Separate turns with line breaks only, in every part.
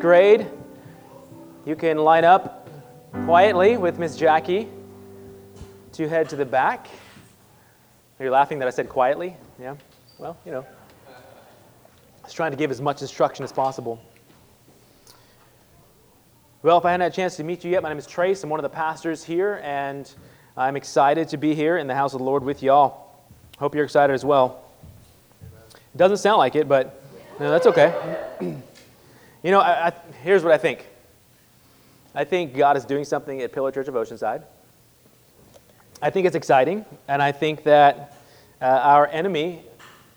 grade, you can line up quietly with Miss Jackie to head to the back. You're you laughing that I said quietly? Yeah? Well, you know. I was trying to give as much instruction as possible. Well, if I hadn't had a chance to meet you yet, my name is Trace. I'm one of the pastors here, and I'm excited to be here in the house of the Lord with y'all. Hope you're excited as well. It doesn't sound like it, but no, that's okay. You know, I, I, here's what I think. I think God is doing something at Pillar Church of Oceanside. I think it's exciting, and I think that uh, our enemy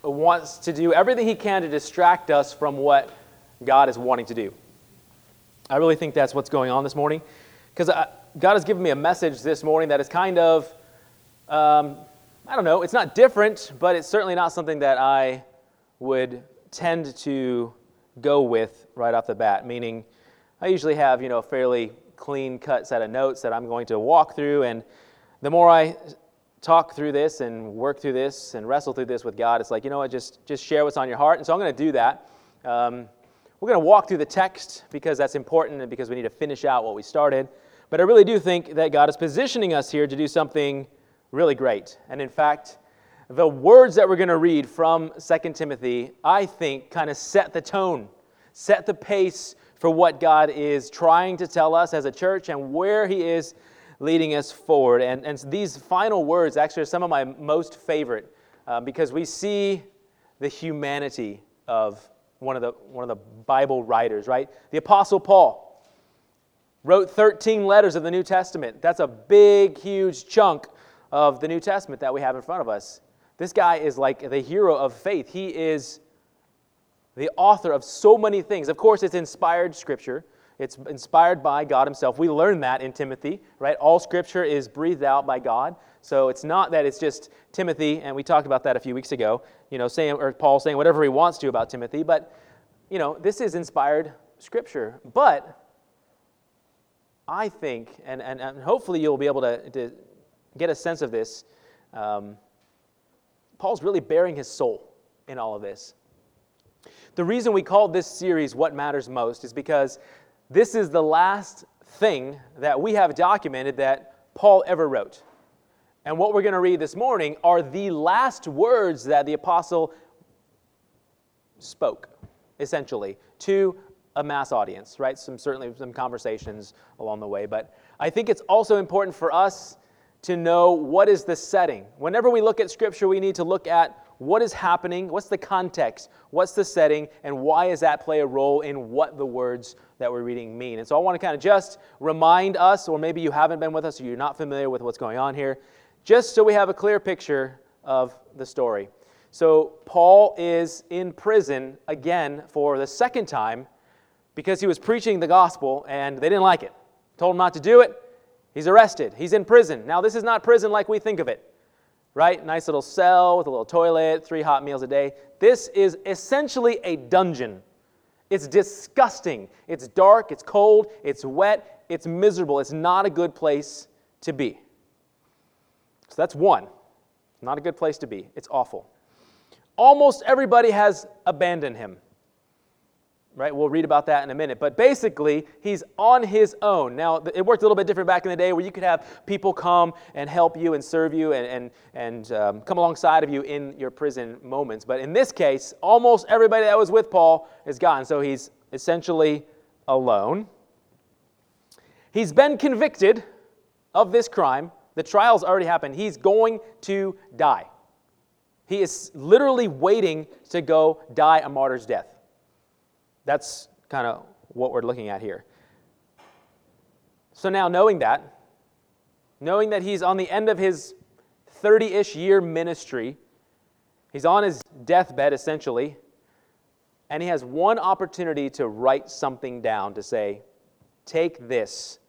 wants to do everything he can to distract us from what God is wanting to do. I really think that's what's going on this morning, because God has given me a message this morning that is kind of, um, I don't know, it's not different, but it's certainly not something that I would tend to go with right off the bat, meaning I usually have, you know, a fairly clean cut set of notes that I'm going to walk through. And the more I talk through this and work through this and wrestle through this with God, it's like, you know what, just, just share what's on your heart. And so I'm going to do that. Um, we're going to walk through the text because that's important and because we need to finish out what we started. But I really do think that God is positioning us here to do something really great. And in fact, the words that we're going to read from 2 Timothy, I think, kind of set the tone, set the pace for what God is trying to tell us as a church and where He is leading us forward. And, and these final words actually are some of my most favorite uh, because we see the humanity of one of, the, one of the Bible writers, right? The Apostle Paul wrote 13 letters of the New Testament. That's a big, huge chunk of the New Testament that we have in front of us. This guy is like the hero of faith. He is the author of so many things. Of course, it's inspired scripture. It's inspired by God Himself. We learn that in Timothy, right? All scripture is breathed out by God. So it's not that it's just Timothy, and we talked about that a few weeks ago, you know, saying, or Paul saying whatever he wants to about Timothy, but, you know, this is inspired scripture. But I think, and, and, and hopefully you'll be able to, to get a sense of this, um, Paul's really baring his soul in all of this. The reason we called this series What Matters Most is because this is the last thing that we have documented that Paul ever wrote. And what we're going to read this morning are the last words that the apostle spoke, essentially, to a mass audience, right? Some certainly some conversations along the way, but I think it's also important for us to know what is the setting. Whenever we look at Scripture, we need to look at what is happening, what's the context, what's the setting, and why does that play a role in what the words that we're reading mean. And so I want to kind of just remind us, or maybe you haven't been with us or you're not familiar with what's going on here, just so we have a clear picture of the story. So Paul is in prison again for the second time because he was preaching the gospel and they didn't like it. Told him not to do it, He's arrested. He's in prison. Now, this is not prison like we think of it, right? Nice little cell with a little toilet, three hot meals a day. This is essentially a dungeon. It's disgusting. It's dark, it's cold, it's wet, it's miserable. It's not a good place to be. So that's one. Not a good place to be. It's awful. Almost everybody has abandoned him right? We'll read about that in a minute. But basically, he's on his own. Now, it worked a little bit different back in the day where you could have people come and help you and serve you and, and, and um, come alongside of you in your prison moments. But in this case, almost everybody that was with Paul is gone. So he's essentially alone. He's been convicted of this crime. The trial's already happened. He's going to die. He is literally waiting to go die a martyr's death. That's kind of what we're looking at here. So now, knowing that, knowing that he's on the end of his 30 ish year ministry, he's on his deathbed essentially, and he has one opportunity to write something down to say, Take this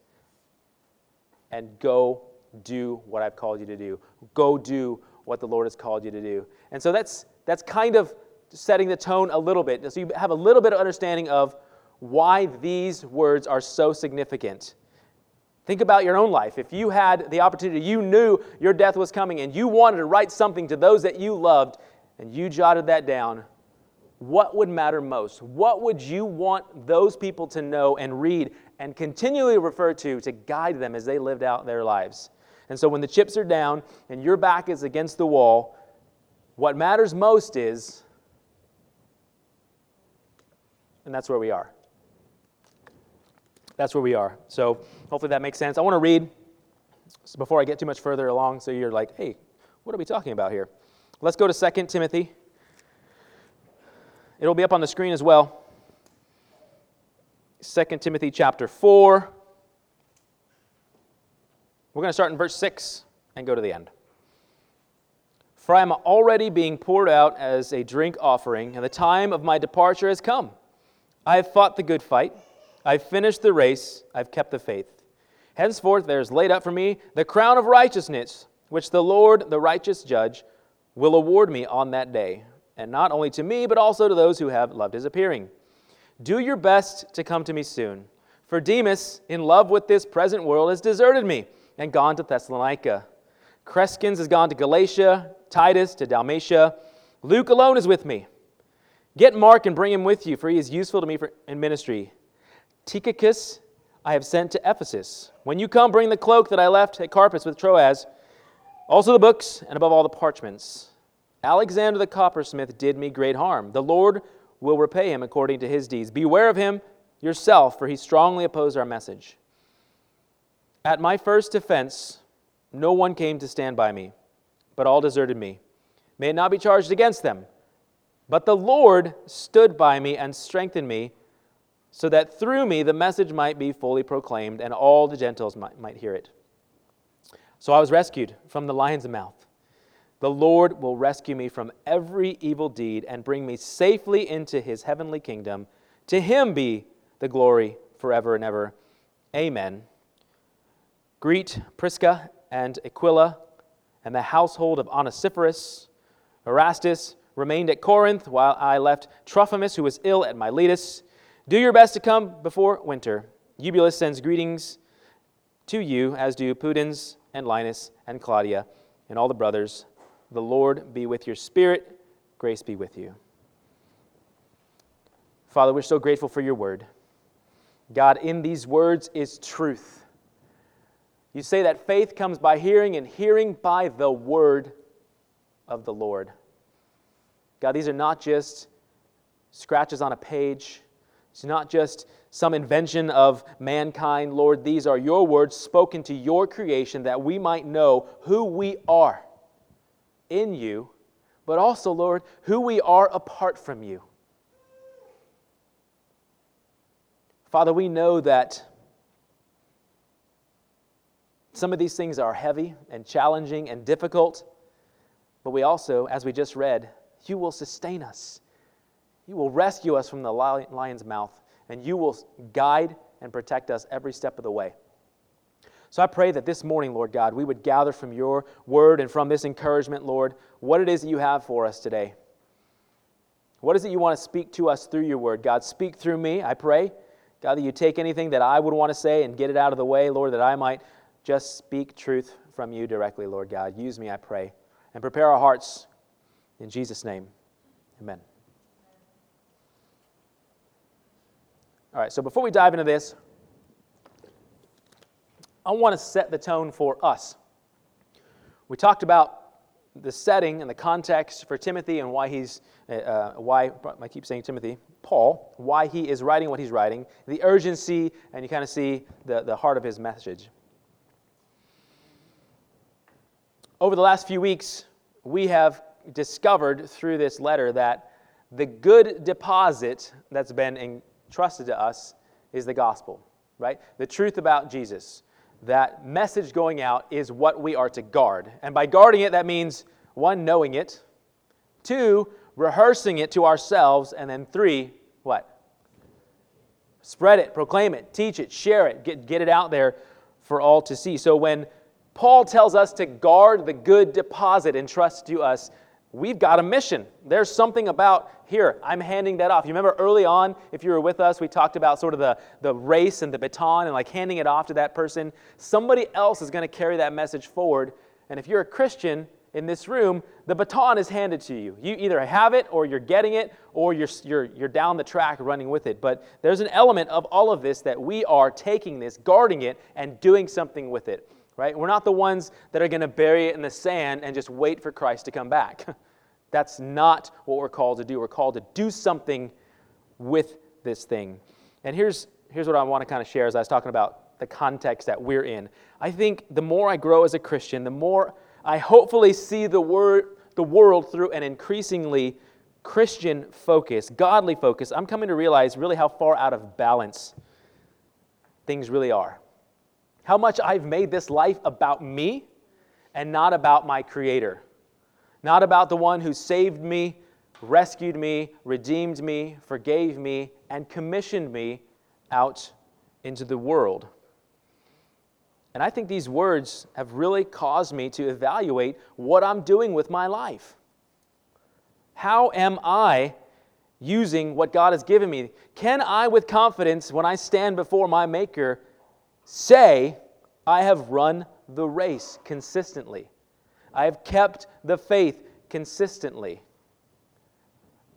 and go do what I've called you to do. Go do what the Lord has called you to do. And so that's, that's kind of setting the tone a little bit so you have a little bit of understanding of why these words are so significant. Think about your own life. If you had the opportunity, you knew your death was coming, and you wanted to write something to those that you loved, and you jotted that down, what would matter most? What would you want those people to know and read and continually refer to to guide them as they lived out their lives? And so when the chips are down and your back is against the wall, what matters most is, and that's where we are. That's where we are. So hopefully that makes sense. I want to read before I get too much further along so you're like, hey, what are we talking about here? Let's go to 2 Timothy. It'll be up on the screen as well. 2 Timothy chapter 4. We're going to start in verse 6 and go to the end. For I am already being poured out as a drink offering, and the time of my departure has come. I have fought the good fight, I've finished the race, I've kept the faith. Henceforth there is laid up for me the crown of righteousness, which the Lord, the righteous judge, will award me on that day, and not only to me, but also to those who have loved his appearing. Do your best to come to me soon. For Demas, in love with this present world, has deserted me and gone to Thessalonica. Crescens has gone to Galatia, Titus to Dalmatia. Luke alone is with me. Get Mark and bring him with you, for he is useful to me for, in ministry. Tychicus I have sent to Ephesus. When you come, bring the cloak that I left at Carpus with Troas, also the books, and above all the parchments. Alexander the coppersmith did me great harm. The Lord will repay him according to his deeds. Beware of him yourself, for he strongly opposed our message. At my first defense, no one came to stand by me, but all deserted me. May it not be charged against them. But the Lord stood by me and strengthened me, so that through me the message might be fully proclaimed and all the Gentiles might, might hear it. So I was rescued from the lion's mouth. The Lord will rescue me from every evil deed and bring me safely into his heavenly kingdom. To him be the glory forever and ever. Amen. Greet Prisca and Aquila and the household of Onesiphorus. Erastus remained at Corinth while I left Trophimus, who was ill at Miletus. Do your best to come before winter. Eubulus sends greetings to you, as do Pudens and Linus and Claudia and all the brothers. The Lord be with your spirit. Grace be with you. Father, we're so grateful for your word. God, in these words is truth. You say that faith comes by hearing, and hearing by the word of the Lord. God, these are not just scratches on a page, it's not just some invention of mankind. Lord, these are your words spoken to your creation that we might know who we are in you, but also, Lord, who we are apart from you. Father, we know that some of these things are heavy and challenging and difficult, but we also, as we just read, you will sustain us. You will rescue us from the lion's mouth, and you will guide and protect us every step of the way. So I pray that this morning, Lord God, we would gather from your word and from this encouragement, Lord, what it is that you have for us today. What is it you want to speak to us through your word? God, speak through me, I pray. God, that you take anything that I would want to say and get it out of the way, Lord, that I might just speak truth from you directly, Lord God. Use me, I pray, and prepare our hearts in Jesus' name. Amen. All right, so before we dive into this, I want to set the tone for us. We talked about the setting and the context for Timothy and why he's, uh, uh why, I keep saying Timothy, Paul, why he is writing what he's writing, the urgency, and you kind of see the, the heart of his message. Over the last few weeks, we have discovered through this letter that the good deposit that's been entrusted to us is the gospel, right? The truth about Jesus. That message going out is what we are to guard. And by guarding it, that means one, knowing it, two, rehearsing it to ourselves, and then three, what? Spread it, proclaim it, teach it, share it, get, get it out there for all to see. So when Paul tells us to guard the good deposit entrusted to us. We've got a mission. There's something about here, I'm handing that off. You remember early on, if you were with us, we talked about sort of the, the race and the baton and like handing it off to that person. Somebody else is going to carry that message forward. And if you're a Christian, in this room, the baton is handed to you. You either have it or you're getting it or you're, you're, you're down the track running with it. But there's an element of all of this that we are taking this, guarding it, and doing something with it, right? We're not the ones that are going to bury it in the sand and just wait for Christ to come back. That's not what we're called to do. We're called to do something with this thing. And here's, here's what I want to kind of share as I was talking about the context that we're in. I think the more I grow as a Christian, the more I hopefully see the, word, the world through an increasingly Christian focus, godly focus. I'm coming to realize really how far out of balance things really are. How much I've made this life about me and not about my Creator. Not about the one who saved me, rescued me, redeemed me, forgave me, and commissioned me out into the world. And I think these words have really caused me to evaluate what I'm doing with my life. How am I using what God has given me? Can I, with confidence, when I stand before my Maker, say, I have run the race consistently? I have kept the faith consistently.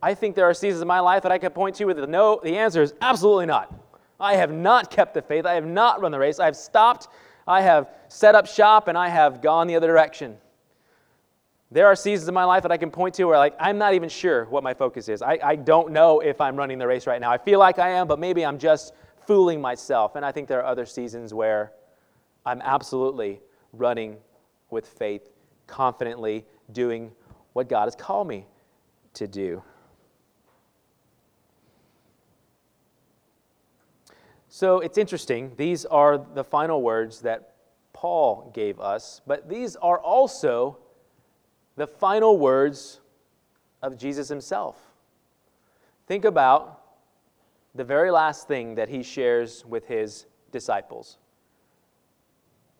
I think there are seasons in my life that I could point to with the no, the answer is absolutely not. I have not kept the faith. I have not run the race. I have stopped I have set up shop and I have gone the other direction. There are seasons in my life that I can point to where like I'm not even sure what my focus is. I, I don't know if I'm running the race right now. I feel like I am, but maybe I'm just fooling myself. And I think there are other seasons where I'm absolutely running with faith, confidently doing what God has called me to do. So it's interesting. These are the final words that Paul gave us, but these are also the final words of Jesus himself. Think about the very last thing that he shares with his disciples.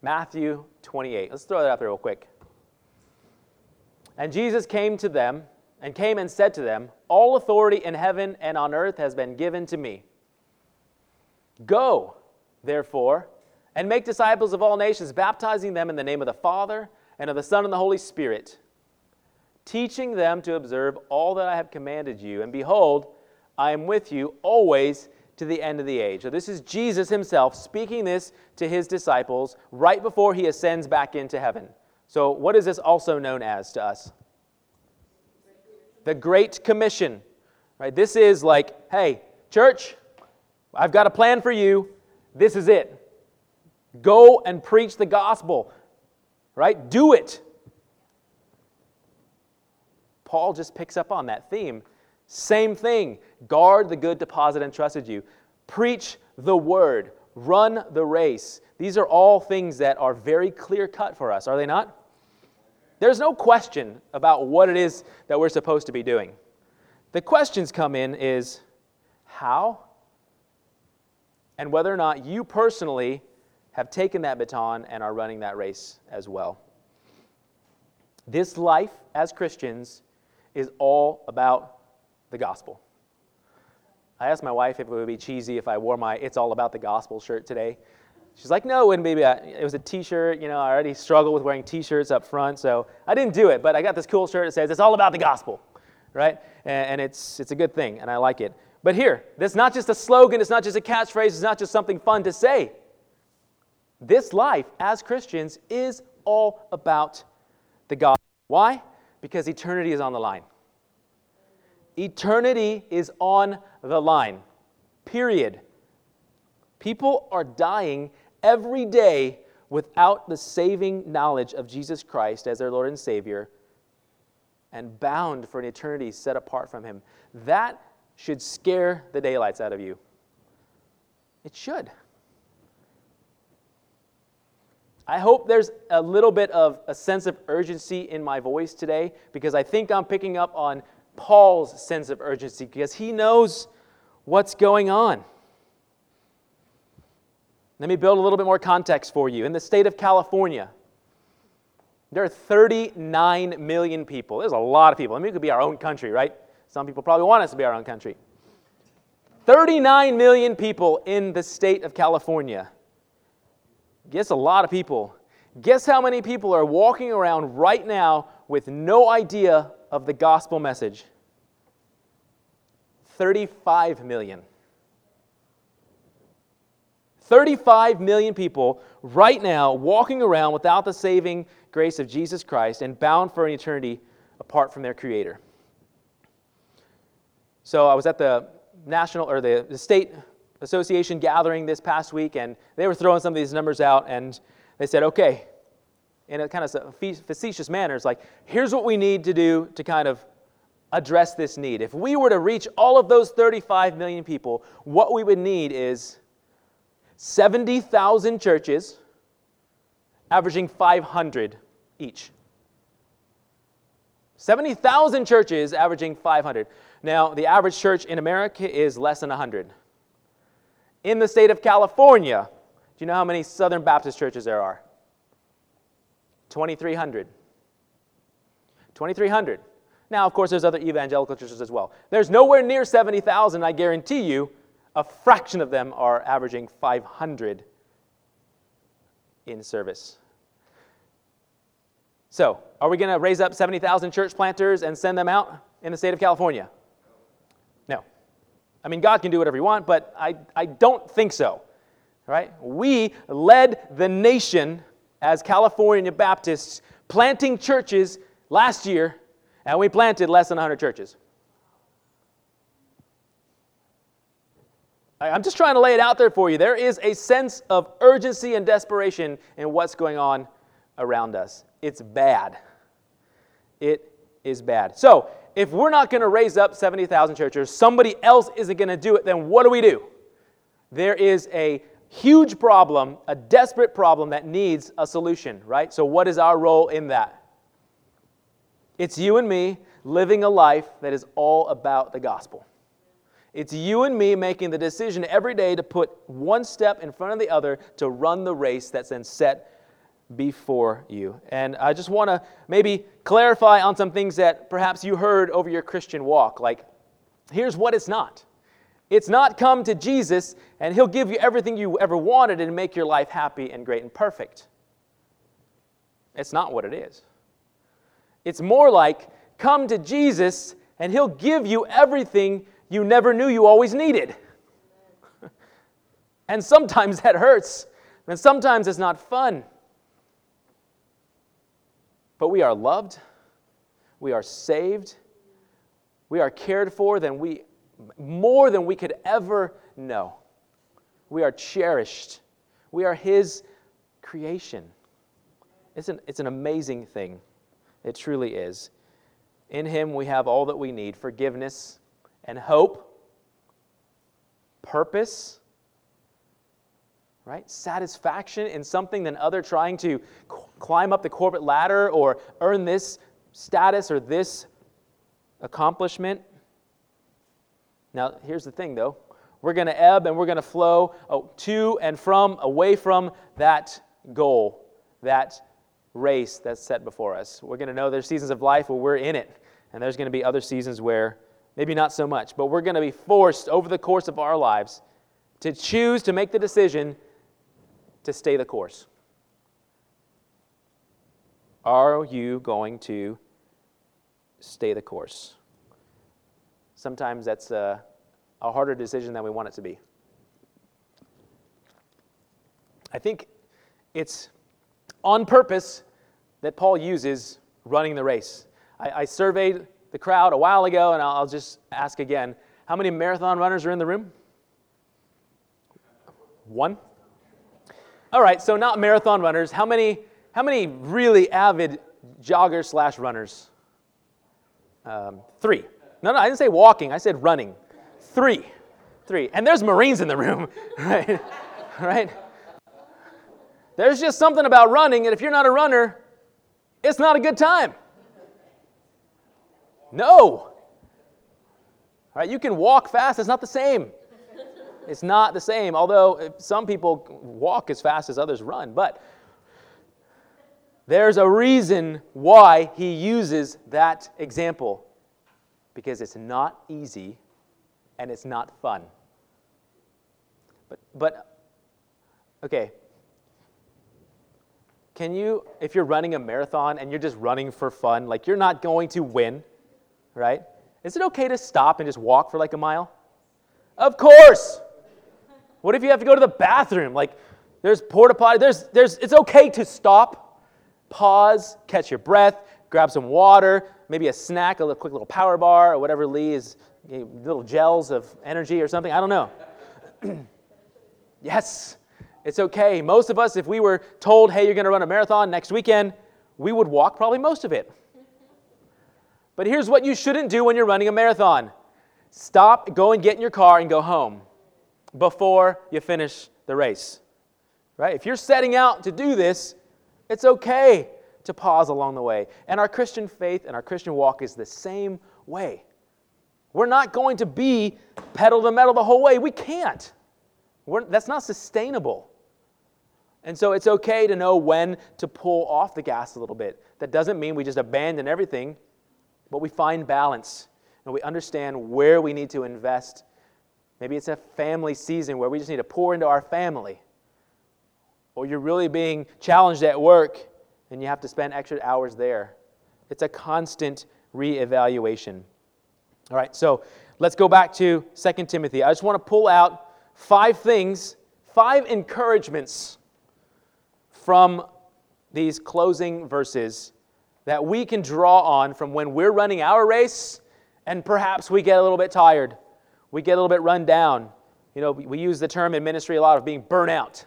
Matthew 28. Let's throw that out there real quick. And Jesus came to them and came and said to them, All authority in heaven and on earth has been given to me. Go, therefore, and make disciples of all nations, baptizing them in the name of the Father, and of the Son, and the Holy Spirit, teaching them to observe all that I have commanded you. And behold, I am with you always to the end of the age. So, this is Jesus himself speaking this to his disciples right before he ascends back into heaven. So, what is this also known as to us? The Great Commission. Right? This is like, hey, church, I've got a plan for you. This is it. Go and preach the gospel, right? Do it. Paul just picks up on that theme. Same thing. Guard the good deposit entrusted you. Preach the word. Run the race. These are all things that are very clear cut for us, are they not? There's no question about what it is that we're supposed to be doing. The questions come in is how and whether or not you personally have taken that baton and are running that race as well. This life as Christians is all about the gospel. I asked my wife if it would be cheesy if I wore my It's All About the Gospel shirt today. She's like, no, it wouldn't be. It was a t-shirt. You know, I already struggle with wearing t-shirts up front, so I didn't do it. But I got this cool shirt that says, it's all about the gospel, right? And, it's, it's a good thing, and I like it. But here, this is not just a slogan, it's not just a catchphrase, it's not just something fun to say. This life as Christians is all about the gospel. Why? Because eternity is on the line. Eternity is on the line. Period. People are dying every day without the saving knowledge of Jesus Christ as their Lord and Savior and bound for an eternity set apart from Him. That should scare the daylights out of you. It should. I hope there's a little bit of a sense of urgency in my voice today because I think I'm picking up on Paul's sense of urgency because he knows what's going on. Let me build a little bit more context for you. In the state of California, there are 39 million people. There's a lot of people. I mean, it could be our own country, right? Some people probably want us to be our own country. 39 million people in the state of California. Guess a lot of people. Guess how many people are walking around right now with no idea of the gospel message? 35 million. 35 million people right now walking around without the saving grace of Jesus Christ and bound for an eternity apart from their Creator. So I was at the national or the, the state association gathering this past week, and they were throwing some of these numbers out, and they said, okay, in a kind of facetious manner, it's like, here's what we need to do to kind of address this need. If we were to reach all of those 35 million people, what we would need is 70,000 churches, averaging 500 each. 70,000 churches, averaging 500. Now, the average church in America is less than 100. In the state of California, do you know how many Southern Baptist churches there are? 2,300. 2,300. Now, of course, there's other evangelical churches as well. There's nowhere near 70,000, I guarantee you, a fraction of them are averaging 500 in service. So, are we going to raise up 70,000 church planters and send them out in the state of California? No. I mean, God can do whatever He wants, but I, I don't think so. Right? We led the nation as California Baptists planting churches last year, and we planted less than 100 churches. I'm just trying to lay it out there for you. There is a sense of urgency and desperation in what's going on around us. It's bad. It is bad. So, if we're not going to raise up 70,000 churches, somebody else isn't going to do it, then what do we do? There is a huge problem, a desperate problem that needs a solution, right? So, what is our role in that? It's you and me living a life that is all about the gospel. It's you and me making the decision every day to put one step in front of the other to run the race that's then set before you. And I just want to maybe clarify on some things that perhaps you heard over your Christian walk. Like, here's what it's not it's not come to Jesus and he'll give you everything you ever wanted and make your life happy and great and perfect. It's not what it is. It's more like come to Jesus and he'll give you everything you never knew you always needed. and sometimes that hurts, and sometimes it's not fun. But we are loved, we are saved, we are cared for than we more than we could ever know. We are cherished. We are his creation. It's an, it's an amazing thing. It truly is. In him we have all that we need forgiveness and hope, purpose, right? Satisfaction in something than other trying to climb up the corporate ladder or earn this status or this accomplishment. Now, here's the thing though we're going to ebb and we're going to flow oh, to and from, away from that goal, that race that's set before us. We're going to know there's seasons of life where we're in it, and there's going to be other seasons where maybe not so much, but we're going to be forced over the course of our lives to choose to make the decision to stay the course? Are you going to stay the course? Sometimes that's a, a harder decision than we want it to be. I think it's on purpose that Paul uses running the race. I, I surveyed the crowd a while ago, and I'll, just ask again how many marathon runners are in the room? One? All right, so not marathon runners. How many, how many really avid joggers slash runners? Um, three. No, no, I didn't say walking. I said running. Three. Three. And there's Marines in the room, right? right? There's just something about running, and if you're not a runner, it's not a good time. No. Right, you can walk fast, it's not the same. It's not the same, although some people walk as fast as others run. But there's a reason why he uses that example because it's not easy and it's not fun. But, but okay. can you, if you're running a marathon and you're just running for fun, like you're not going to win, right? Is it okay to stop and just walk for like a mile? Of course. What if you have to go to the bathroom? Like there's porta potty, there's, there's, it's okay to stop, pause, catch your breath, grab some water, maybe a snack, a little, quick little power bar, or whatever Lee is, little gels of energy or something. I don't know. yes, it's okay. Most of us, if we were told, hey, you're going to run a marathon next weekend, we would walk probably most of it. But here's what you shouldn't do when you're running a marathon stop, go and get in your car and go home before you finish the race. Right? If you're setting out to do this, it's okay to pause along the way. And our Christian faith and our Christian walk is the same way. We're not going to be pedal to metal the whole way. We can't. We're, that's not sustainable. And so it's okay to know when to pull off the gas a little bit. That doesn't mean we just abandon everything, but we find balance and we understand where we need to invest. Maybe it's a family season where we just need to pour into our family. Or you're really being challenged at work and you have to spend extra hours there. It's a constant reevaluation. All right, so let's go back to 2 Timothy. I just want to pull out five things, five encouragements from these closing verses that we can draw on from when we're running our race and perhaps we get a little bit tired. We get a little bit run down. You know, we use the term in ministry a lot of being burnout.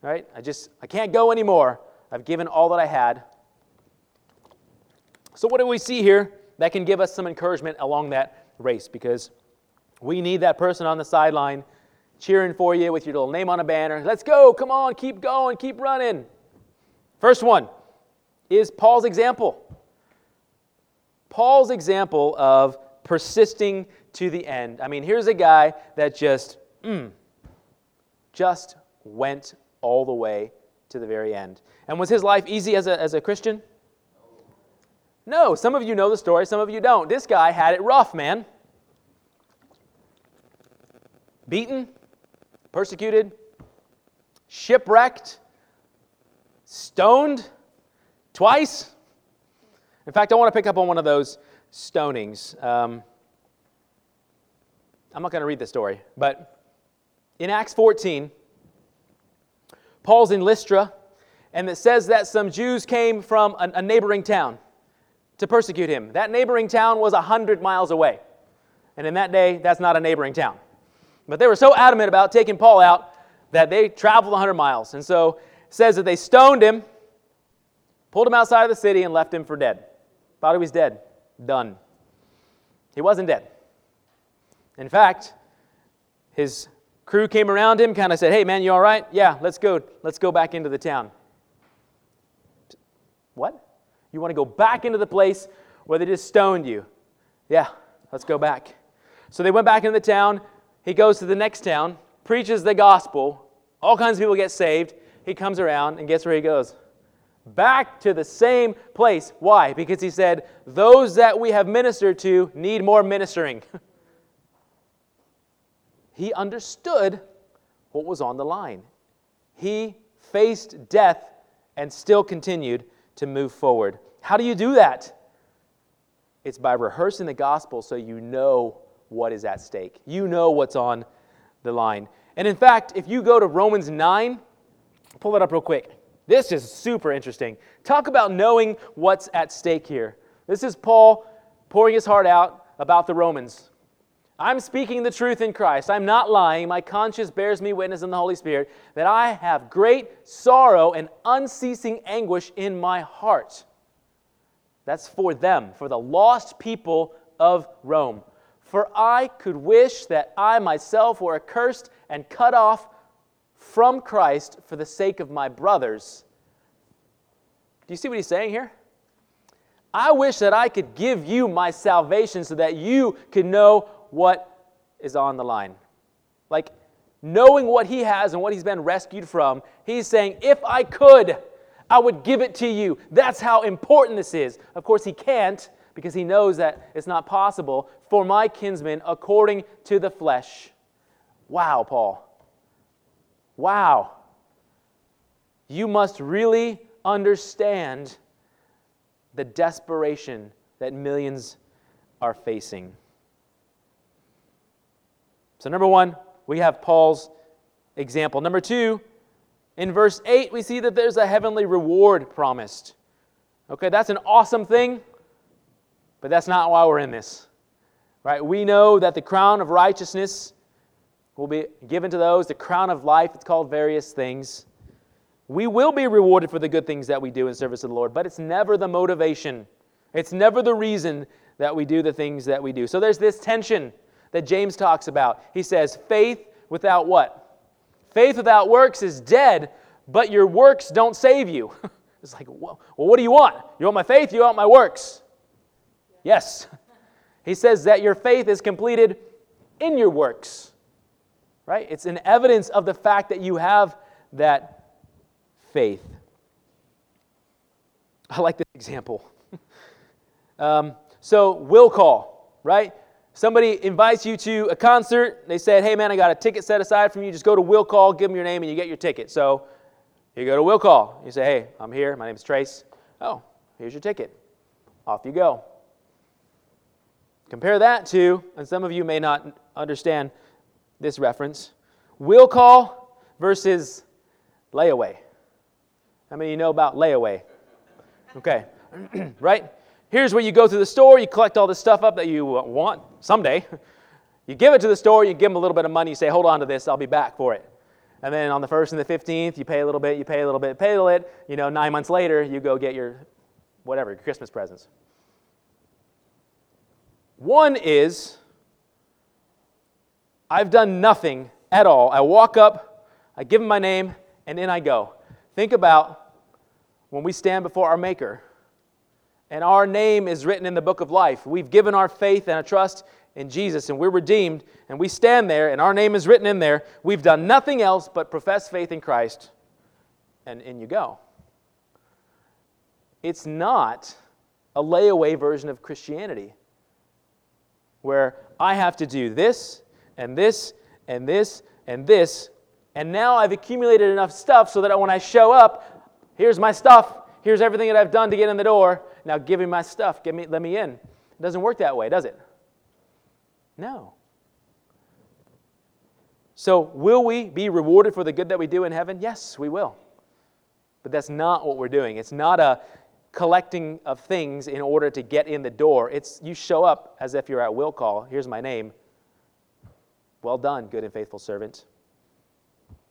Right? I just I can't go anymore. I've given all that I had. So, what do we see here that can give us some encouragement along that race? Because we need that person on the sideline cheering for you with your little name on a banner. Let's go, come on, keep going, keep running. First one is Paul's example. Paul's example of persisting to the end. I mean, here's a guy that just, mm, just went all the way to the very end. And was his life easy as a, as a Christian? No. Some of you know the story, some of you don't. This guy had it rough, man. Beaten, persecuted, shipwrecked, stoned twice. In fact, I want to pick up on one of those stonings. Um, I'm not going to read the story, but in Acts 14, Paul's in Lystra, and it says that some Jews came from a, a neighboring town to persecute him. That neighboring town was 100 miles away. And in that day, that's not a neighboring town. But they were so adamant about taking Paul out that they traveled 100 miles. And so it says that they stoned him, pulled him outside of the city, and left him for dead. Thought he was dead. Done. He wasn't dead. In fact, his Crew came around him, kind of said, Hey, man, you all right? Yeah, let's go. Let's go back into the town. What? You want to go back into the place where they just stoned you? Yeah, let's go back. So they went back into the town. He goes to the next town, preaches the gospel. All kinds of people get saved. He comes around, and guess where he goes? Back to the same place. Why? Because he said, Those that we have ministered to need more ministering. he understood what was on the line. He faced death and still continued to move forward. How do you do that? It's by rehearsing the gospel so you know what is at stake. You know what's on the line. And in fact, if you go to Romans 9, pull it up real quick. This is super interesting. Talk about knowing what's at stake here. This is Paul pouring his heart out about the Romans. I'm speaking the truth in Christ. I'm not lying. My conscience bears me witness in the Holy Spirit that I have great sorrow and unceasing anguish in my heart. That's for them, for the lost people of Rome. For I could wish that I myself were accursed and cut off from Christ for the sake of my brothers. Do you see what he's saying here? I wish that I could give you my salvation so that you could know what is on the line. Like, knowing what he has and what he's been rescued from, he's saying, If I could, I would give it to you. That's how important this is. Of course, he can't because he knows that it's not possible for my kinsmen according to the flesh. Wow, Paul. Wow. You must really understand the desperation that millions are facing. So, number one, we have Paul's example. Number two, in verse 8, we see that there's a heavenly reward promised. Okay, that's an awesome thing, but that's not why we're in this. Right? We know that the crown of righteousness will be given to those, the crown of life, it's called various things. We will be rewarded for the good things that we do in service of the Lord, but it's never the motivation. It's never the reason that we do the things that we do. So there's this tension that James talks about. He says, faith without what? Faith without works is dead, but your works don't save you. it's like, well, what do you want? You want my faith? You want my works? Yes. He says that your faith is completed in your works. Right? It's an evidence of the fact that you have that faith. I like this example. um, so, will call, right? Somebody invites you to a concert. They said, hey, man, I got a ticket set aside from you. Just go to will call, give them your name, and you get your ticket. So, you go to will call. You say, hey, I'm here. My name's Trace. Oh, here's your ticket. Off you go. Compare that to, and some of you may not understand this reference, will call versus layaway. How many of you know about layaway? Okay, right? Here's where you go to the store, you collect all the stuff up that you want someday. You give it to the store, you give them a little bit of money, you say, hold on to this, I'll be back for it. And then on the 1st and the 15th, you pay a little bit, you pay a little bit, pay a little bit. You know, nine months later, you go get your whatever, your Christmas presents. One is, I've done nothing at all. I walk up, I give him my name, and in I go. Think about when we stand before our Maker and our name is written in the book of life. We've given our faith and a trust in Jesus and we're redeemed and we stand there and our name is written in there. We've done nothing else but profess faith in Christ and in you go. It's not a layaway version of Christianity where I have to do this and this and this and this. And now I've accumulated enough stuff so that when I show up, here's my stuff, here's everything that I've done to get in the door. Now give me my stuff, give me, let me in. It doesn't work that way, does it? No. So, will we be rewarded for the good that we do in heaven? Yes, we will. But that's not what we're doing. It's not a collecting of things in order to get in the door. It's you show up as if you're at will call. Here's my name. Well done, good and faithful servant.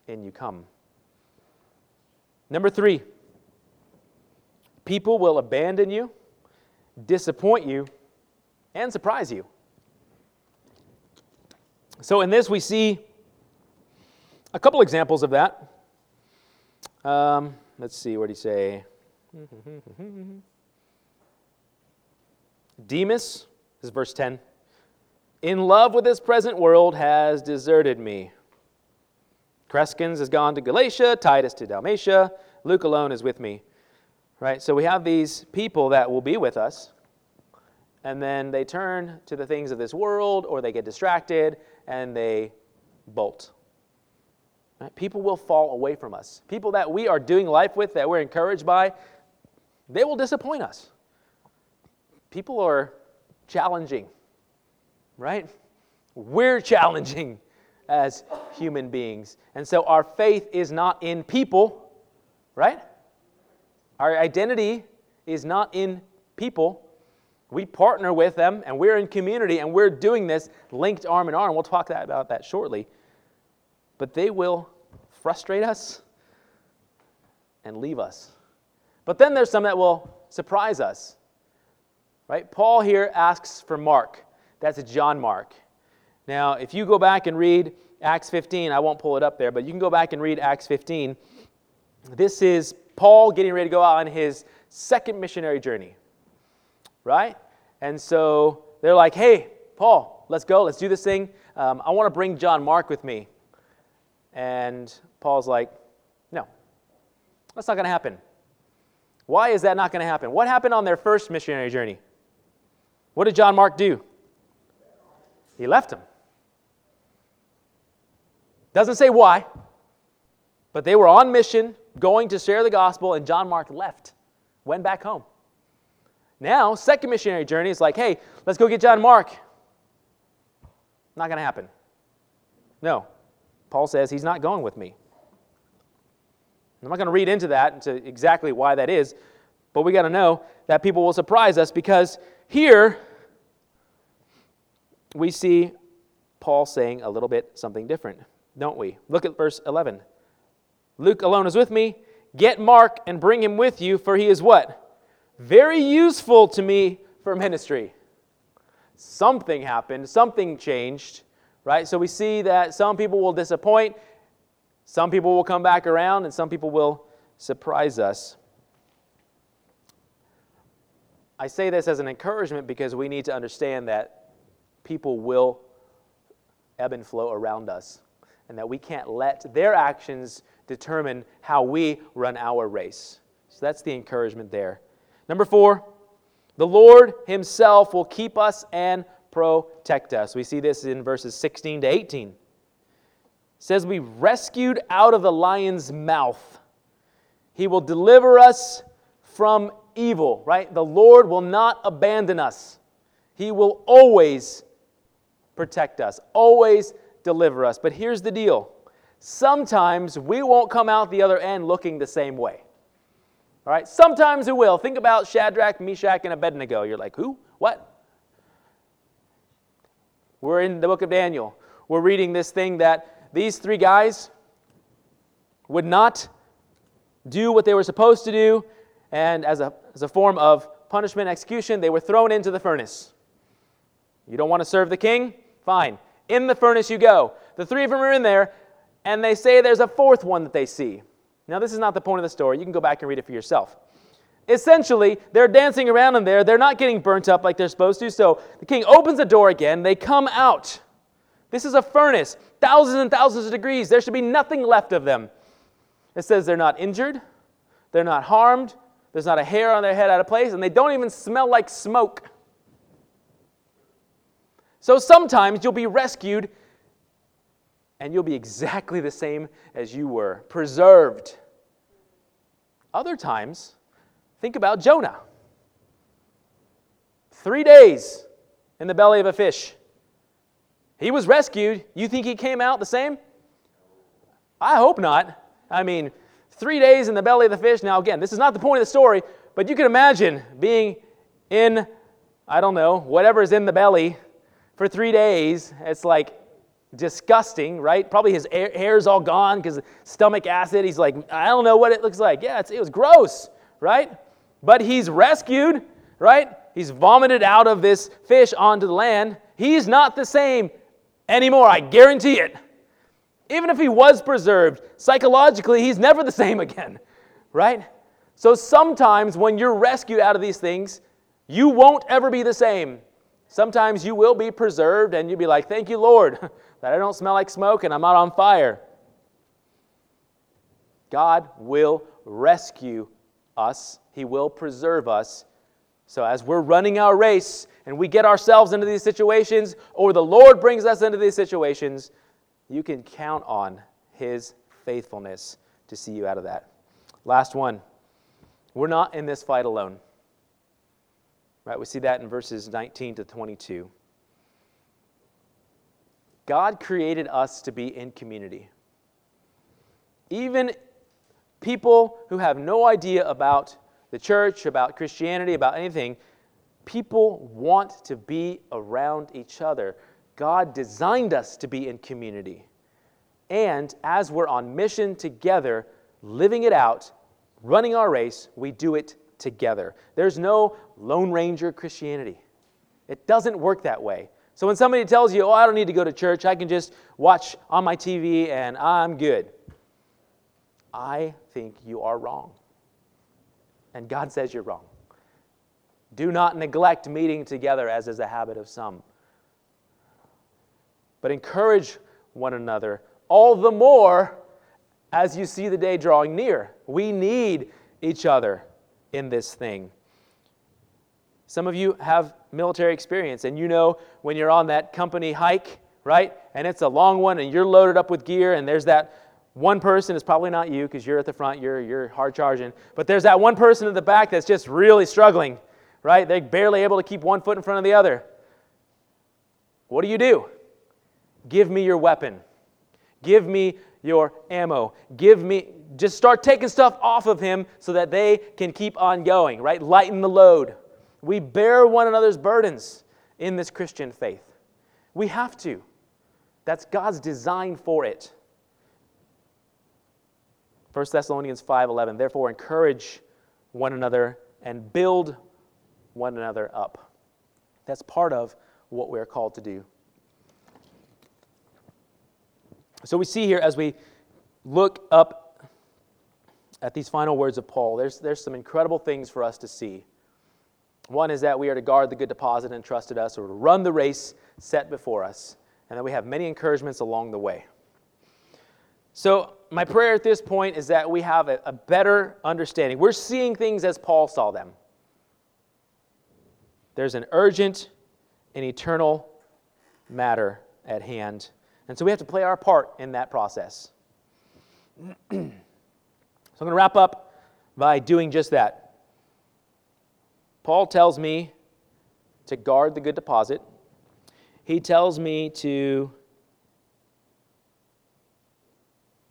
In you come. Number three, people will abandon you, disappoint you, and surprise you. So, in this, we see a couple examples of that. Um, let's see, what do you say? Demas, this is verse 10. In love with this present world has deserted me. Crescens has gone to Galatia, Titus to Dalmatia, Luke alone is with me. Right? So we have these people that will be with us, and then they turn to the things of this world or they get distracted and they bolt. Right? People will fall away from us. People that we are doing life with, that we're encouraged by, they will disappoint us. People are challenging, right? We're challenging as human beings. And so our faith is not in people, right? Our identity is not in people. We partner with them and we're in community and we're doing this linked arm in arm. We'll talk about that shortly. But they will frustrate us and leave us. But then there's some that will surprise us. Right? Paul here asks for Mark. That's John Mark. Now, if you go back and read Acts 15, I won't pull it up there, but you can go back and read Acts 15. This is Paul getting ready to go out on his second missionary journey. Right? And so they're like, hey, Paul, let's go, let's do this thing. Um, I want to bring John Mark with me. And Paul's like, no, that's not going to happen. Why is that not going to happen? What happened on their first missionary journey? What did John Mark do? He left him. Doesn't say why, but they were on mission going to share the gospel, and John Mark left, went back home. Now, second missionary journey is like, hey, let's go get John Mark. Not going to happen. No. Paul says he's not going with me. I'm not going to read into that, into exactly why that is, but we got to know that people will surprise us because here we see Paul saying a little bit something different, don't we? Look at verse 11. Luke alone is with me. Get Mark and bring him with you, for he is what? Very useful to me for ministry. Something happened, something changed, right? So we see that some people will disappoint, some people will come back around, and some people will surprise us. I say this as an encouragement because we need to understand that people will ebb and flow around us, and that we can't let their actions determine how we run our race. So that's the encouragement there. Number four, the Lord Himself will keep us and protect us. We see this in verses 16 to 18 says, We rescued out of the lion's mouth. He will deliver us from evil, right? The Lord will not abandon us. He will always protect us, always deliver us. But here's the deal sometimes we won't come out the other end looking the same way. All right? Sometimes we will. Think about Shadrach, Meshach, and Abednego. You're like, who? What? We're in the book of Daniel. We're reading this thing that these three guys would not do what they were supposed to do, and as a, as a form of punishment execution, they were thrown into the furnace. You don't want to serve the king? Fine. In the furnace you go. The three of them are in there, and they say there's a fourth one that they see. Now, this is not the point of the story. You can go back and read it for yourself. Essentially, they're dancing around in there. They're not getting burnt up like they're supposed to. So the king opens the door again. They come out. This is a furnace, thousands and thousands of degrees. There should be nothing left of them. It says they're not injured, they're not harmed, there's not a hair on their head out of place, and they don't even smell like smoke. So sometimes you'll be rescued and you'll be exactly the same as you were, preserved. Other times, think about Jonah. Three days in the belly of a fish. He was rescued. You think he came out the same? I hope not. I mean, three days in the belly of the fish. Now, again, this is not the point of the story, but you can imagine being in, I don't know, whatever is in the belly for three days. It's like disgusting, right? Probably his hair's all gone because stomach acid. He's like, I don't know what it looks like. Yeah, it was gross, right? But he's rescued, right? He's vomited out of this fish onto the land. He's not the same anymore. I guarantee it. Even if he was preserved, psychologically, he's never the same again, right? So sometimes when you're rescued out of these things, you won't ever be the same. Sometimes you will be preserved and you'll be like, Thank you, Lord, that I don't smell like smoke and I'm not on fire. God will rescue us, He will preserve us. So as we're running our race, and we get ourselves into these situations, or the Lord brings us into these situations, you can count on His faithfulness to see you out of that. Last one. We're not in this fight alone. Right? We see that in verses 19 to 22. God created us to be in community. Even people who have no idea about the church, about Christianity, about anything, People want to be around each other. God designed us to be in community. And as we're on mission together, living it out, running our race, we do it together. There's no Lone Ranger Christianity. It doesn't work that way. So when somebody tells you, oh, I don't need to go to church, I can just watch on my TV and I'm good, I think you are wrong. And God says you're wrong. Do not neglect meeting together, as is a habit of some. But encourage one another, all the more as you see the day drawing near. We need each other in this thing. Some of you have military experience, and you know when you're on that company hike, right? And it's a long one, and you're loaded up with gear, and there's that One person it's probably not you because you're at the front, you're, you're hard charging. But there's that one person in the back that's just really struggling, right? They're barely able to keep one foot in front of the other. What do you do? Give me your weapon. Give me your ammo. Give me, just start taking stuff off of him so that they can keep on going, right? Lighten the load. We bear one another's burdens in this Christian faith. We have to. That's God's design for it. 1 Thessalonians 5:11 Therefore encourage one another and build one another up. That's part of what we're called to do. So we see here as we look up at these final words of Paul, there's, there's some incredible things for us to see. One is that we are to guard the good deposit entrusted us or to run the race set before us, and that we have many encouragements along the way. So, my prayer at this point is that we have a, a better understanding. We're seeing things as Paul saw them. There's an urgent and eternal matter at hand. And so we have to play our part in that process. so I'm going to wrap up by doing just that. Paul tells me to guard the good deposit. He tells me to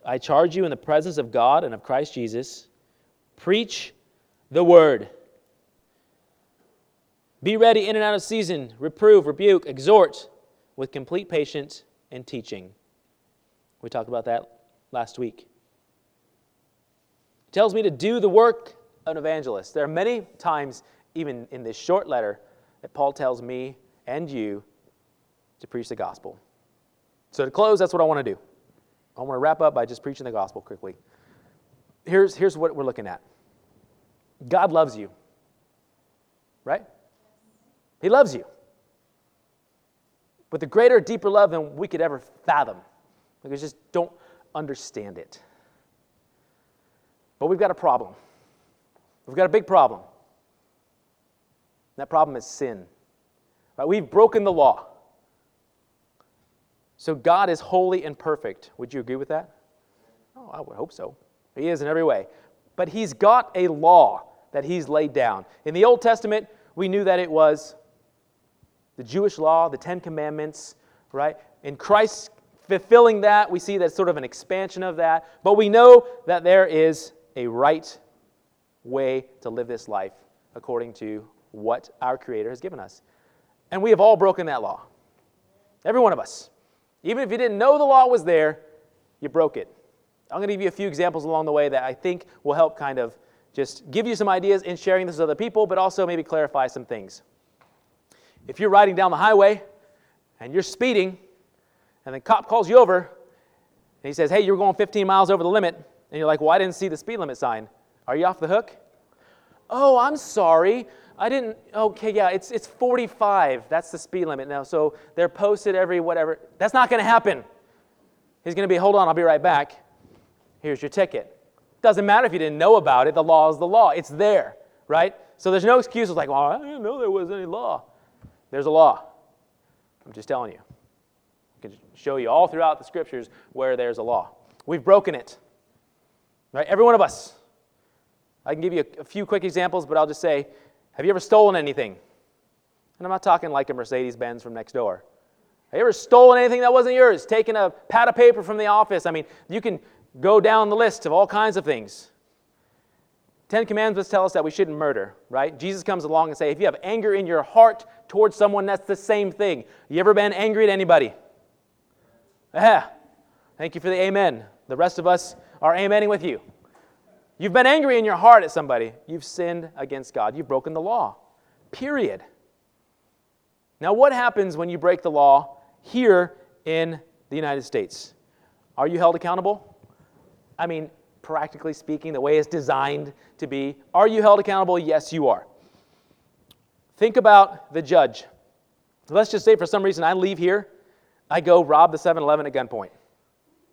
I charge you in the presence of God and of Christ Jesus, preach the word. Be ready in and out of season, reprove, rebuke, exhort with complete patience and teaching. We talked about that last week. Tells me to do the work of an evangelist. There are many times, even in this short letter, that Paul tells me and you to preach the gospel. So, to close, that's what I want to do. I want to wrap up by just preaching the gospel quickly. Here's, here's what we're looking at God loves you, right? He loves you. With a greater, deeper love than we could ever fathom. We just don't understand it. But we've got a problem. We've got a big problem. That problem is sin. Right? We've broken the law. So God is holy and perfect. Would you agree with that? Oh, I would hope so. He is in every way. But He's got a law that He's laid down. In the Old Testament, we knew that it was the Jewish law, the Ten Commandments, right? In Christ fulfilling that, we see that sort of an expansion of that. But we know that there is a right way to live this life according to what our Creator has given us. And we have all broken that law. Every one of us. Even if you didn't know the law was there, you broke it. I'm going to give you a few examples along the way that I think will help kind of just give you some ideas in sharing this with other people, but also maybe clarify some things. If you're riding down the highway and you're speeding, and the cop calls you over, and he says, Hey, you're going 15 miles over the limit, and you're like, Well, I didn't see the speed limit sign. Are you off the hook? Oh, I'm sorry. I didn't, okay, yeah, it's, it's 45. That's the speed limit now. So they're posted every whatever. That's not going to happen. He's going to be, hold on, I'll be right back. Here's your ticket. Doesn't matter if you didn't know about it, the law is the law. It's there, right? So there's no excuses like, well, I didn't know there was any law. There's a law. I'm just telling you. I can show you all throughout the scriptures where there's a law. We've broken it. Right? Every one of us. I can give you a, a few quick examples, but I'll just say have you ever stolen anything? And I'm not talking like a Mercedes Benz from next door. Have you ever stolen anything that wasn't yours? Taken a pad of paper from the office? I mean, you can go down the list of all kinds of things. Ten Commandments tell us that we shouldn't murder, right? Jesus comes along and say, if you have anger in your heart towards someone, that's the same thing. You ever been angry at anybody? Yeah. Thank you for the amen. The rest of us are amening with you. You've been angry in your heart at somebody. You've sinned against God. You've broken the law. Period. Now, what happens when you break the law here in the United States? Are you held accountable? I mean, practically speaking, the way it's designed to be. Are you held accountable? Yes, you are. Think about the judge. Let's just say for some reason I leave here, I go rob the 7 Eleven at gunpoint,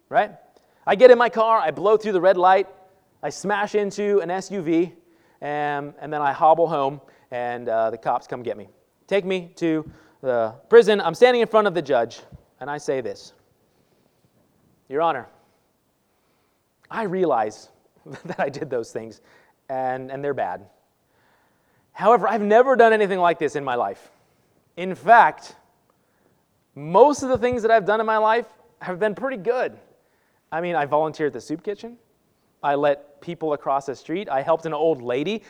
right? I get in my car, I blow through the red light, I smash into an SUV, and, and then I hobble home, and uh, the cops come get me. Take me to the prison. I'm standing in front of the judge, and I say this Your Honor, I realize that I did those things, and, and they're bad. However, I've never done anything like this in my life. In fact, most of the things that I've done in my life have been pretty good. I mean, I volunteered at the soup kitchen. I let people across the street. I helped an old lady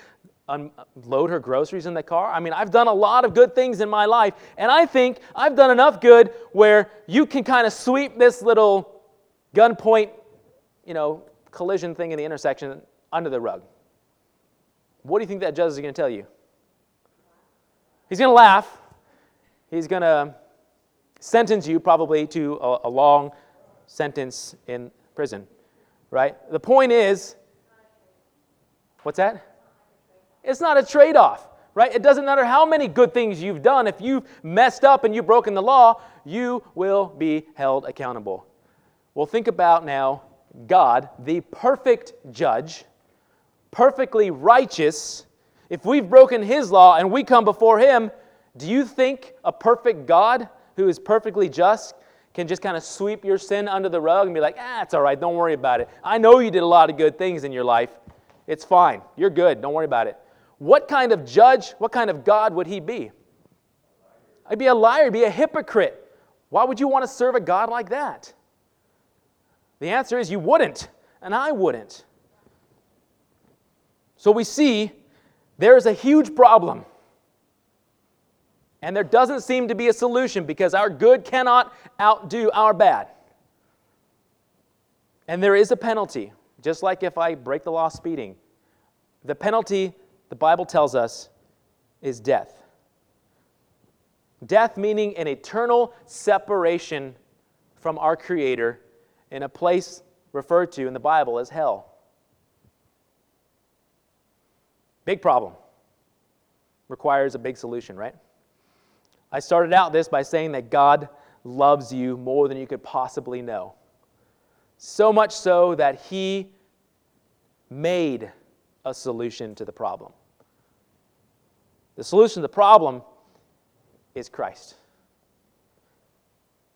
unload her groceries in the car. I mean, I've done a lot of good things in my life, and I think I've done enough good where you can kind of sweep this little gunpoint, you know, collision thing in the intersection under the rug. What do you think that judge is going to tell you? He's going to laugh. He's going to sentence you probably to a, a long sentence in prison, right? The point is, what's that? It's not a trade off, right? It doesn't matter how many good things you've done. If you've messed up and you've broken the law, you will be held accountable. Well, think about now God, the perfect judge, perfectly righteous. If we've broken his law and we come before him, do you think a perfect God who is perfectly just can just kind of sweep your sin under the rug and be like, ah, it's all right, don't worry about it. I know you did a lot of good things in your life. It's fine. You're good. Don't worry about it. What kind of judge, what kind of God would he be? He'd be a liar, be a hypocrite. Why would you want to serve a God like that? The answer is you wouldn't, and I wouldn't. So we see there is a huge problem. And there doesn't seem to be a solution because our good cannot outdo our bad. And there is a penalty, just like if I break the law speeding. The penalty the Bible tells us is death. Death meaning an eternal separation from our Creator in a place referred to in the Bible as hell. Big problem. Requires a big solution, right? I started out this by saying that God loves you more than you could possibly know. So much so that He made a solution to the problem. The solution to the problem is Christ.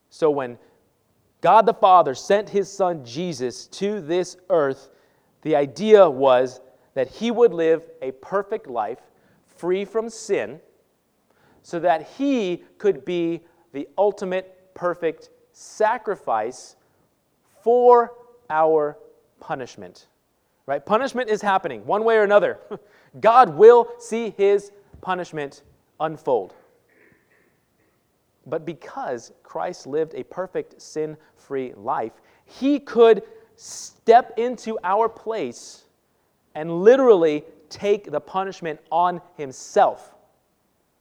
So when God the Father sent his son Jesus to this earth, the idea was that he would live a perfect life free from sin so that he could be the ultimate perfect sacrifice for our punishment. Right? Punishment is happening one way or another. God will see his punishment unfold. But because Christ lived a perfect sin free life, he could step into our place and literally take the punishment on himself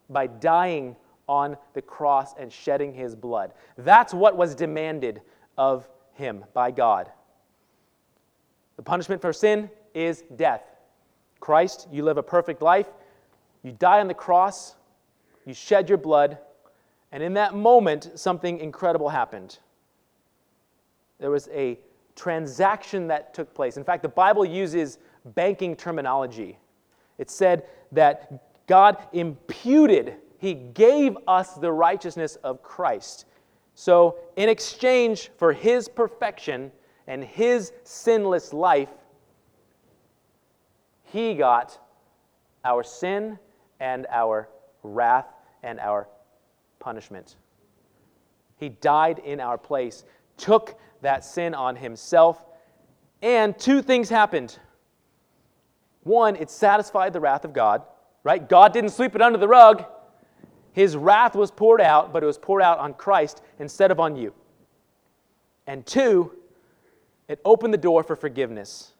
by dying on the cross and shedding his blood. That's what was demanded of him by God. The punishment for sin is death. Christ, you live a perfect life. You die on the cross, you shed your blood, and in that moment, something incredible happened. There was a transaction that took place. In fact, the Bible uses banking terminology. It said that God imputed, He gave us the righteousness of Christ. So, in exchange for His perfection and His sinless life, He got our sin and our wrath and our punishment. He died in our place, took that sin on himself, and two things happened. One, it satisfied the wrath of God, right? God didn't sweep it under the rug. His wrath was poured out, but it was poured out on Christ instead of on you. And two, it opened the door for forgiveness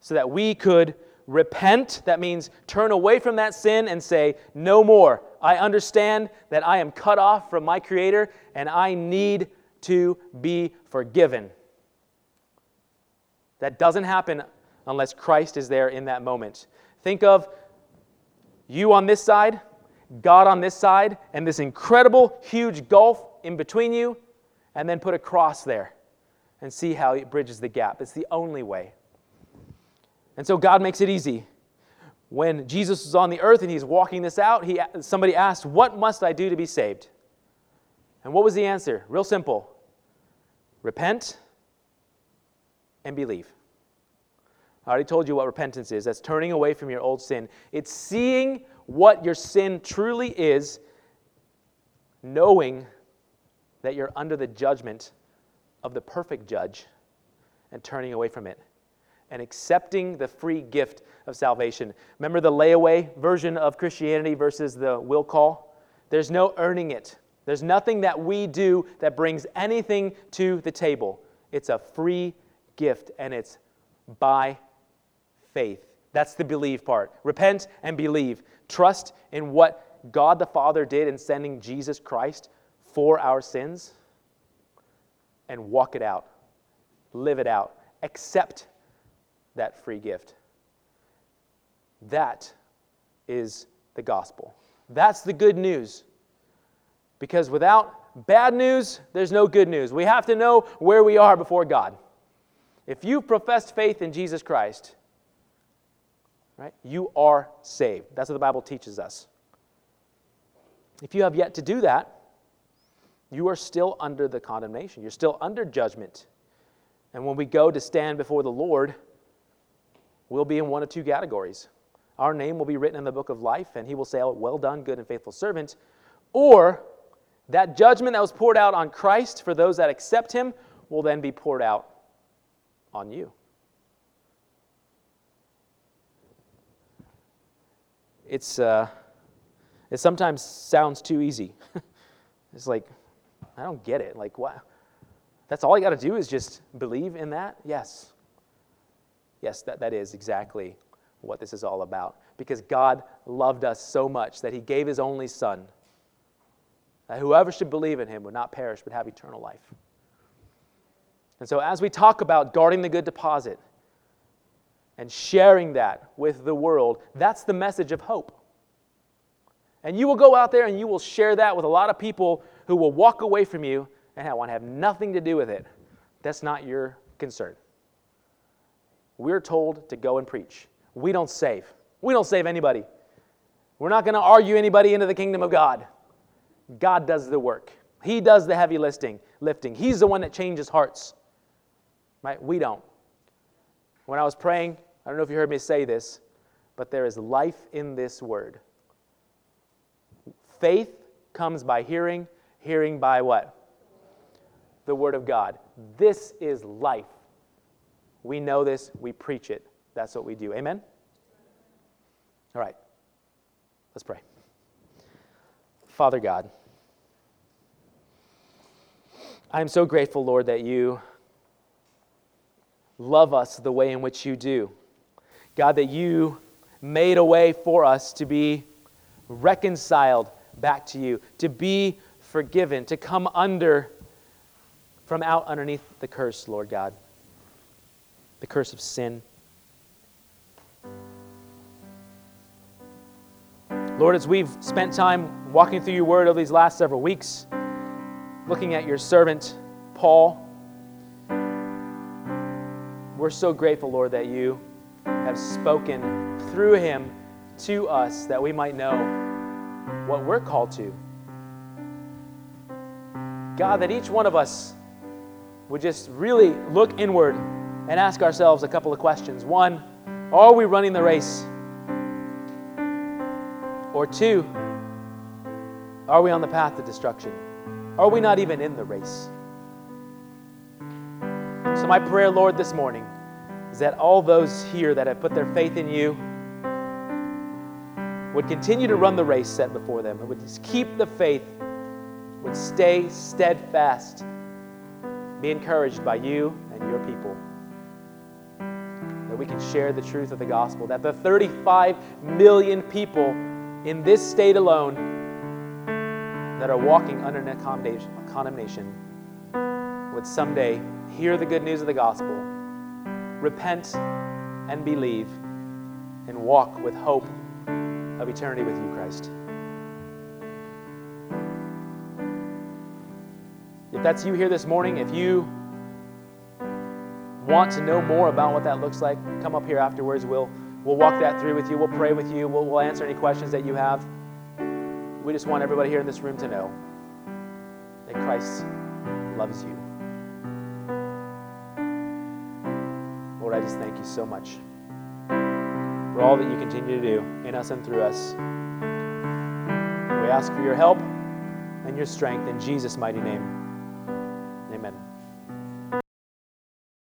so that we could repent, that means turn away from that sin and say, No more. I understand that I am cut off from my Creator and I need to be forgiven. That doesn't happen unless Christ is there in that moment. Think of you on this side, God on this side, and this incredible, huge gulf in between you, and then put a cross there and see how it bridges the gap. It's the only way. And so God makes it easy. When Jesus was on the earth and he's walking this out, he, somebody asked, What must I do to be saved? And what was the answer? Real simple repent and believe. I already told you what repentance is. That's turning away from your old sin. It's seeing what your sin truly is, knowing that you're under the judgment of the perfect judge, and turning away from it, and accepting the free gift of salvation. Remember the layaway version of Christianity versus the will call? There's no earning it. There's nothing that we do that brings anything to the table. It's a free gift, and it's by faith. That's the believe part. Repent and believe. Trust in what God the Father did in sending Jesus Christ for our sins and walk it out. Live it out. Accept that free gift. That is the gospel. That's the good news. Because without bad news, there's no good news. We have to know where we are before God. If you've professed faith in Jesus Christ, right, you are saved. That's what the Bible teaches us. If you have yet to do that, you are still under the condemnation. You're still under judgment. And when we go to stand before the Lord, we'll be in one of two categories. Our name will be written in the book of life, and he will say, oh, Well done, good and faithful servant. Or that judgment that was poured out on Christ for those that accept him will then be poured out on you. It's, uh, it sometimes sounds too easy. it's like, I don't get it. Like, what? That's all I got to do is just believe in that? Yes. Yes, that, that is exactly what this is all about. Because God loved us so much that He gave His only Son, that whoever should believe in Him would not perish but have eternal life. And so, as we talk about guarding the good deposit and sharing that with the world, that's the message of hope. And you will go out there and you will share that with a lot of people who will walk away from you and want to have nothing to do with it. That's not your concern. We're told to go and preach. We don't save. We don't save anybody. We're not going to argue anybody into the kingdom of God. God does the work. He does the heavy lifting. Lifting. He's the one that changes hearts. Right? We don't. When I was praying, I don't know if you heard me say this, but there is life in this word. Faith comes by hearing, hearing by what? The word of God. This is life. We know this, we preach it. That's what we do. Amen? All right. Let's pray. Father God, I am so grateful, Lord, that you love us the way in which you do. God, that you made a way for us to be reconciled back to you, to be forgiven, to come under from out underneath the curse, Lord God, the curse of sin. Lord, as we've spent time walking through your word over these last several weeks, looking at your servant, Paul, we're so grateful, Lord, that you have spoken through him to us that we might know what we're called to. God, that each one of us would just really look inward and ask ourselves a couple of questions. One, are we running the race? Or two, are we on the path to destruction? Are we not even in the race? So, my prayer, Lord, this morning is that all those here that have put their faith in you would continue to run the race set before them and would just keep the faith, would stay steadfast, be encouraged by you and your people. That we can share the truth of the gospel, that the 35 million people in this state alone that are walking under condemnation would someday hear the good news of the gospel, repent and believe, and walk with hope of eternity with you, Christ. If that's you here this morning, if you want to know more about what that looks like, come up here afterwards. We'll We'll walk that through with you. We'll pray with you. We'll, we'll answer any questions that you have. We just want everybody here in this room to know that Christ loves you. Lord, I just thank you so much for all that you continue to do in us and through us. We ask for your help and your strength in Jesus' mighty name.